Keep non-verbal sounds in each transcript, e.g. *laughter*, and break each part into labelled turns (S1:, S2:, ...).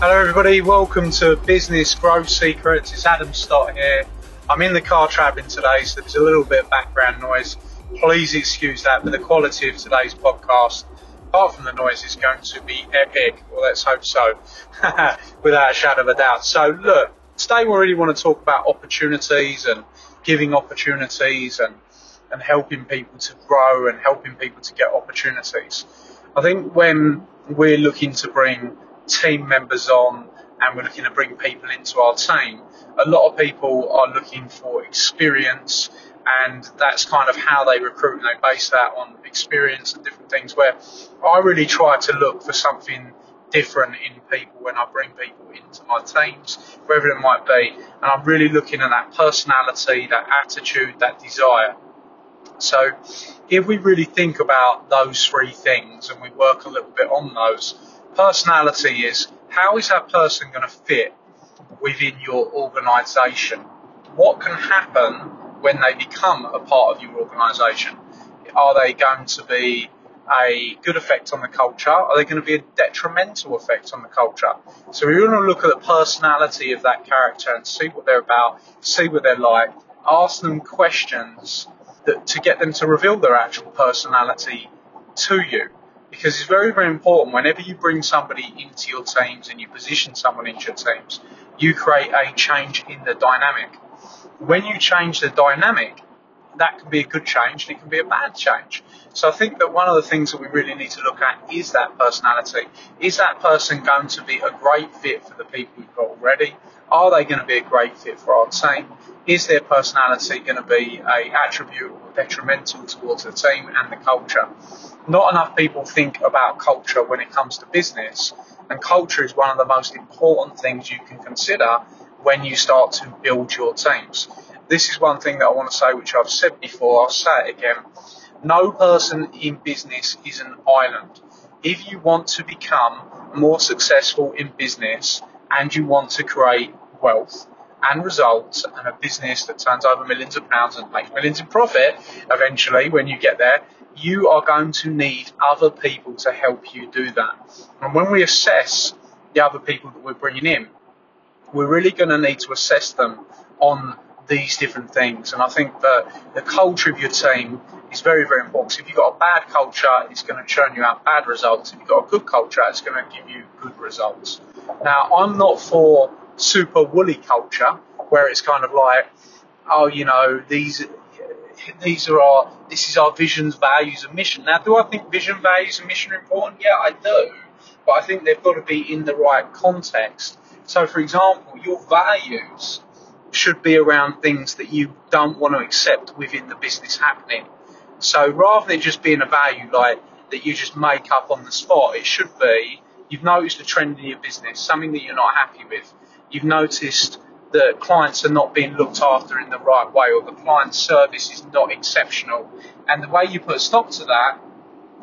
S1: Hello, everybody. Welcome to Business Growth Secrets. It's Adam Stott here. I'm in the car traveling today, so there's a little bit of background noise. Please excuse that, but the quality of today's podcast, apart from the noise, is going to be epic. Well, let's hope so, *laughs* without a shadow of a doubt. So, look, today we really want to talk about opportunities and giving opportunities and, and helping people to grow and helping people to get opportunities. I think when we're looking to bring team members on and we're looking to bring people into our team, a lot of people are looking for experience and that's kind of how they recruit and they base that on experience and different things where I really try to look for something different in people when I bring people into my teams, wherever it might be. And I'm really looking at that personality, that attitude, that desire. So if we really think about those three things and we work a little bit on those, personality is how is that person going to fit within your organisation? What can happen when they become a part of your organisation? Are they going to be a good effect on the culture? Are they going to be a detrimental effect on the culture? So we want to look at the personality of that character and see what they're about, see what they're like, ask them questions that, to get them to reveal their actual personality to you because it's very, very important whenever you bring somebody into your teams and you position someone into your teams, you create a change in the dynamic. When you change the dynamic, that can be a good change and it can be a bad change. So I think that one of the things that we really need to look at is that personality. Is that person going to be a great fit for the people we've got already? Are they going to be a great fit for our team? Is their personality going to be a attribute or detrimental towards the team and the culture? Not enough people think about culture when it comes to business, and culture is one of the most important things you can consider when you start to build your teams. This is one thing that I want to say, which I've said before, I'll say it again. No person in business is an island. If you want to become more successful in business and you want to create wealth and results and a business that turns over millions of pounds and makes millions in profit eventually when you get there, you are going to need other people to help you do that. And when we assess the other people that we're bringing in, we're really going to need to assess them on these different things. And I think that the culture of your team is very, very important. So if you've got a bad culture, it's going to churn you out bad results. If you've got a good culture, it's going to give you good results. Now, I'm not for super woolly culture where it's kind of like, oh, you know, these these are our this is our visions, values, and mission. Now, do I think vision, values, and mission are important? Yeah, I do, but I think they've got to be in the right context. So, for example, your values should be around things that you don't want to accept within the business happening. So, rather than just being a value like that you just make up on the spot, it should be you've noticed a trend in your business, something that you're not happy with. You've noticed that clients are not being looked after in the right way or the client service is not exceptional. And the way you put a stop to that,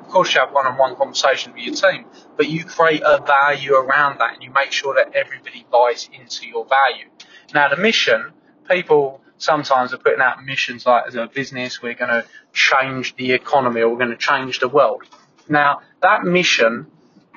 S1: of course, you have one on one conversation with your team, but you create a value around that and you make sure that everybody buys into your value. Now, the mission, people sometimes are putting out missions like as a business, we're going to change the economy or we're going to change the world. Now, that mission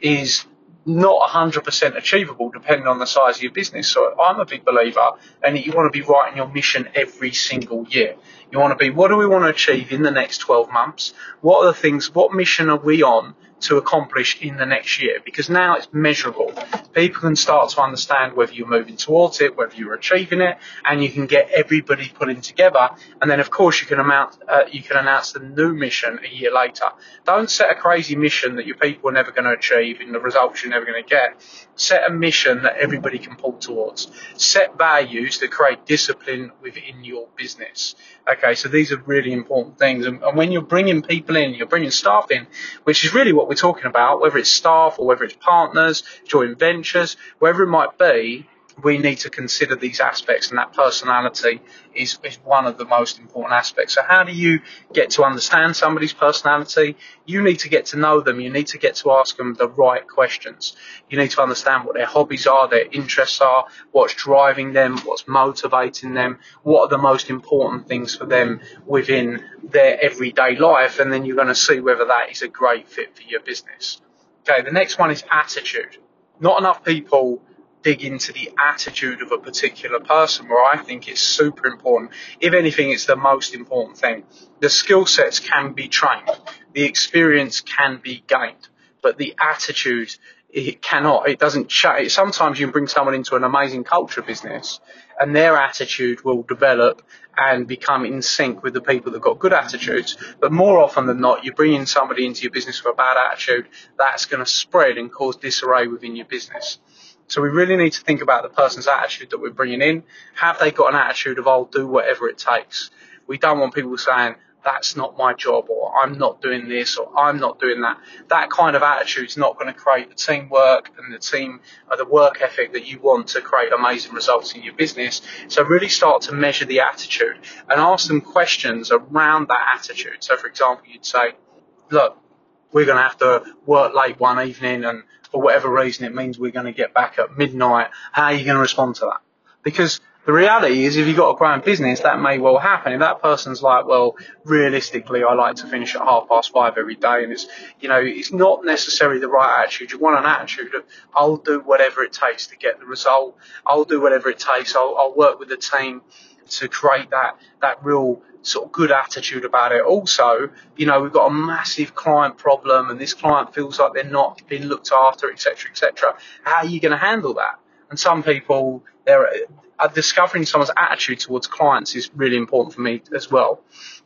S1: is not 100% achievable depending on the size of your business. So I'm a big believer and you want to be writing your mission every single year. You want to be, what do we want to achieve in the next 12 months? What are the things, what mission are we on to accomplish in the next year because now it's measurable. People can start to understand whether you're moving towards it, whether you're achieving it, and you can get everybody putting together. And then, of course, you can amount, uh, you can announce the new mission a year later. Don't set a crazy mission that your people are never going to achieve and the results you're never going to get. Set a mission that everybody can pull towards. Set values that create discipline within your business. Okay, so these are really important things. And, and when you're bringing people in, you're bringing staff in, which is really what we're talking about, whether it's staff or whether it's partners, joint ventures, wherever it might be, we need to consider these aspects and that personality is, is one of the most important aspects. So how do you get to understand somebody's personality? You need to get to know them. You need to get to ask them the right questions. You need to understand what their hobbies are, their interests are, what's driving them, what's motivating them, what are the most important things for them within their everyday life. And then you're going to see whether that is a great fit for your business. Okay. The next one is attitude. Not enough people dig into the attitude of a particular person where I think it's super important. If anything, it's the most important thing. The skill sets can be trained. The experience can be gained, but the attitude, it cannot, it doesn't change. Sometimes you bring someone into an amazing culture business and their attitude will develop and become in sync with the people that got good attitudes. But more often than not, you bring in somebody into your business with a bad attitude, that's going to spread and cause disarray within your business. So we really need to think about the person's attitude that we're bringing in. Have they got an attitude of I'll do whatever it takes? We don't want people saying that's not my job or I'm not doing this or I'm not doing that. That kind of attitude is not going to create the teamwork and the team or uh, the work ethic that you want to create amazing results in your business. So really start to measure the attitude and ask them questions around that attitude. So for example, you'd say, look, we're going to have to work late one evening and for whatever reason it means we're going to get back at midnight, how are you going to respond to that? Because the reality is if you've got a growing business, that may well happen. If that person's like, well, realistically, I like to finish at half past five every day and it's, you know, it's not necessarily the right attitude. You want an attitude of, I'll do whatever it takes to get the result. I'll do whatever it takes. I'll, I'll work with the team to create that, that real sort of good attitude about it. Also, you know, we've got a massive client problem and this client feels like they're not being looked after, etc., etc. How are you going to handle that? And some people, they're uh, discovering someone's attitude towards clients is really important for me as well.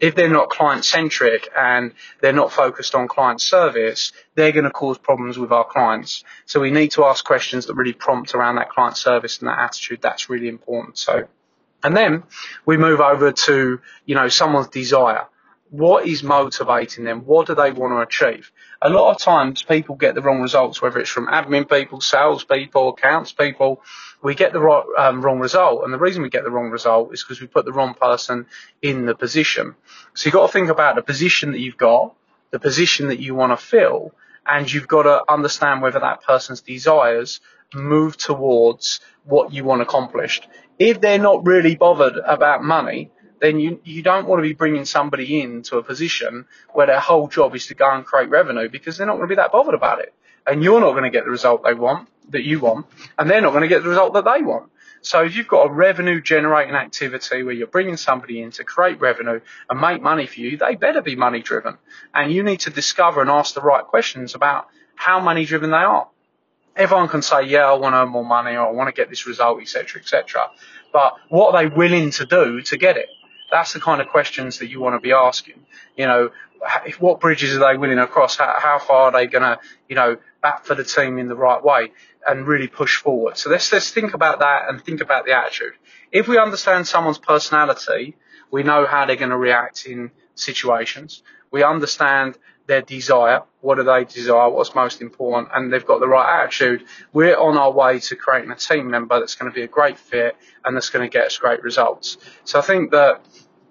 S1: If they're not client centric and they're not focused on client service, they're going to cause problems with our clients. So we need to ask questions that really prompt around that client service and that attitude. That's really important. So and then we move over to, you know, someone's desire. What is motivating them? What do they want to achieve? A lot of times people get the wrong results, whether it's from admin people, sales people, accounts people. We get the right, um, wrong result. And the reason we get the wrong result is because we put the wrong person in the position. So you've got to think about the position that you've got, the position that you want to fill, and you've got to understand whether that person's desires move towards what you want accomplished if they're not really bothered about money, then you, you don't want to be bringing somebody into a position where their whole job is to go and create revenue because they're not going to be that bothered about it. And you're not going to get the result they want, that you want, and they're not going to get the result that they want. So if you've got a revenue generating activity where you're bringing somebody in to create revenue and make money for you, they better be money driven. And you need to discover and ask the right questions about how money driven they are everyone can say, yeah, I want to earn more money or I want to get this result, etc., etc. But what are they willing to do to get it? That's the kind of questions that you want to be asking. You know, what bridges are they willing to cross? How, how far are they going to, you know, bat for the team in the right way and really push forward? So let's let's think about that and think about the attitude. If we understand someone's personality, we know how they're going to react in situations. We understand their desire. What do they desire? What's most important? And they've got the right attitude. We're on our way to creating a team member that's going to be a great fit and that's going to get us great results. So I think that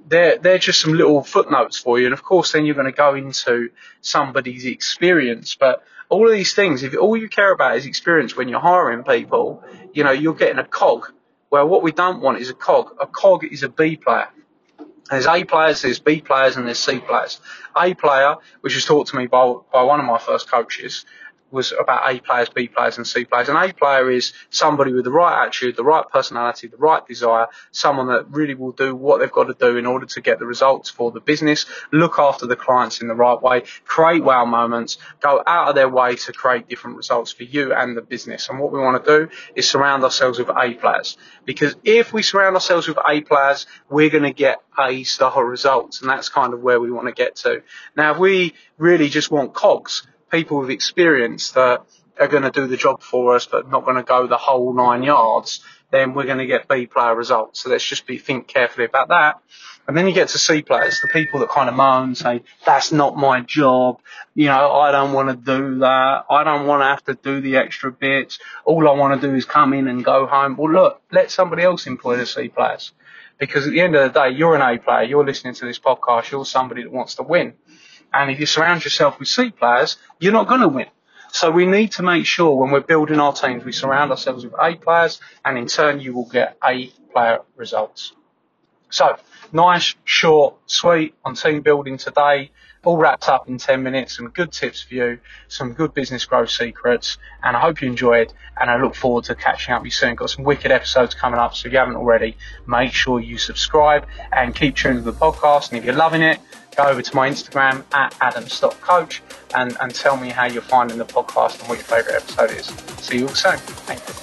S1: they're, they're just some little footnotes for you. And of course, then you're going to go into somebody's experience. But all of these things, if all you care about is experience when you're hiring people, you know, you're getting a cog. Well, what we don't want is a cog. A cog is a B player. There's A players, there's B players, and there's C players. A player, which was taught to me by, by one of my first coaches, was about A players, B players, and C players. An A player is somebody with the right attitude, the right personality, the right desire, someone that really will do what they've got to do in order to get the results for the business, look after the clients in the right way, create wow moments, go out of their way to create different results for you and the business. And what we want to do is surround ourselves with A players. Because if we surround ourselves with A players, we're going to get A star results. And that's kind of where we want to get to. Now, if we really just want cogs, people with experience that are going to do the job for us, but not going to go the whole nine yards, then we're going to get B player results. So let's just be think carefully about that. And then you get to C players, the people that kind of moan, say, that's not my job. You know, I don't want to do that. I don't want to have to do the extra bits. All I want to do is come in and go home. Well, look, let somebody else employ the C players. Because at the end of the day, you're an A player. You're listening to this podcast. You're somebody that wants to win. And if you surround yourself with C players, you're not going to win. So we need to make sure when we're building our teams, we surround ourselves with A players, and in turn, you will get A player results. So, nice, short, sweet on team building today. All wrapped up in 10 minutes. Some good tips for you, some good business growth secrets, and I hope you enjoyed. And I look forward to catching up with you soon. Got some wicked episodes coming up, so if you haven't already, make sure you subscribe and keep tuning to the podcast. And if you're loving it, go over to my Instagram at adamstottcoach and, and tell me how you're finding the podcast and what your favourite episode is. See you all soon. Thank you.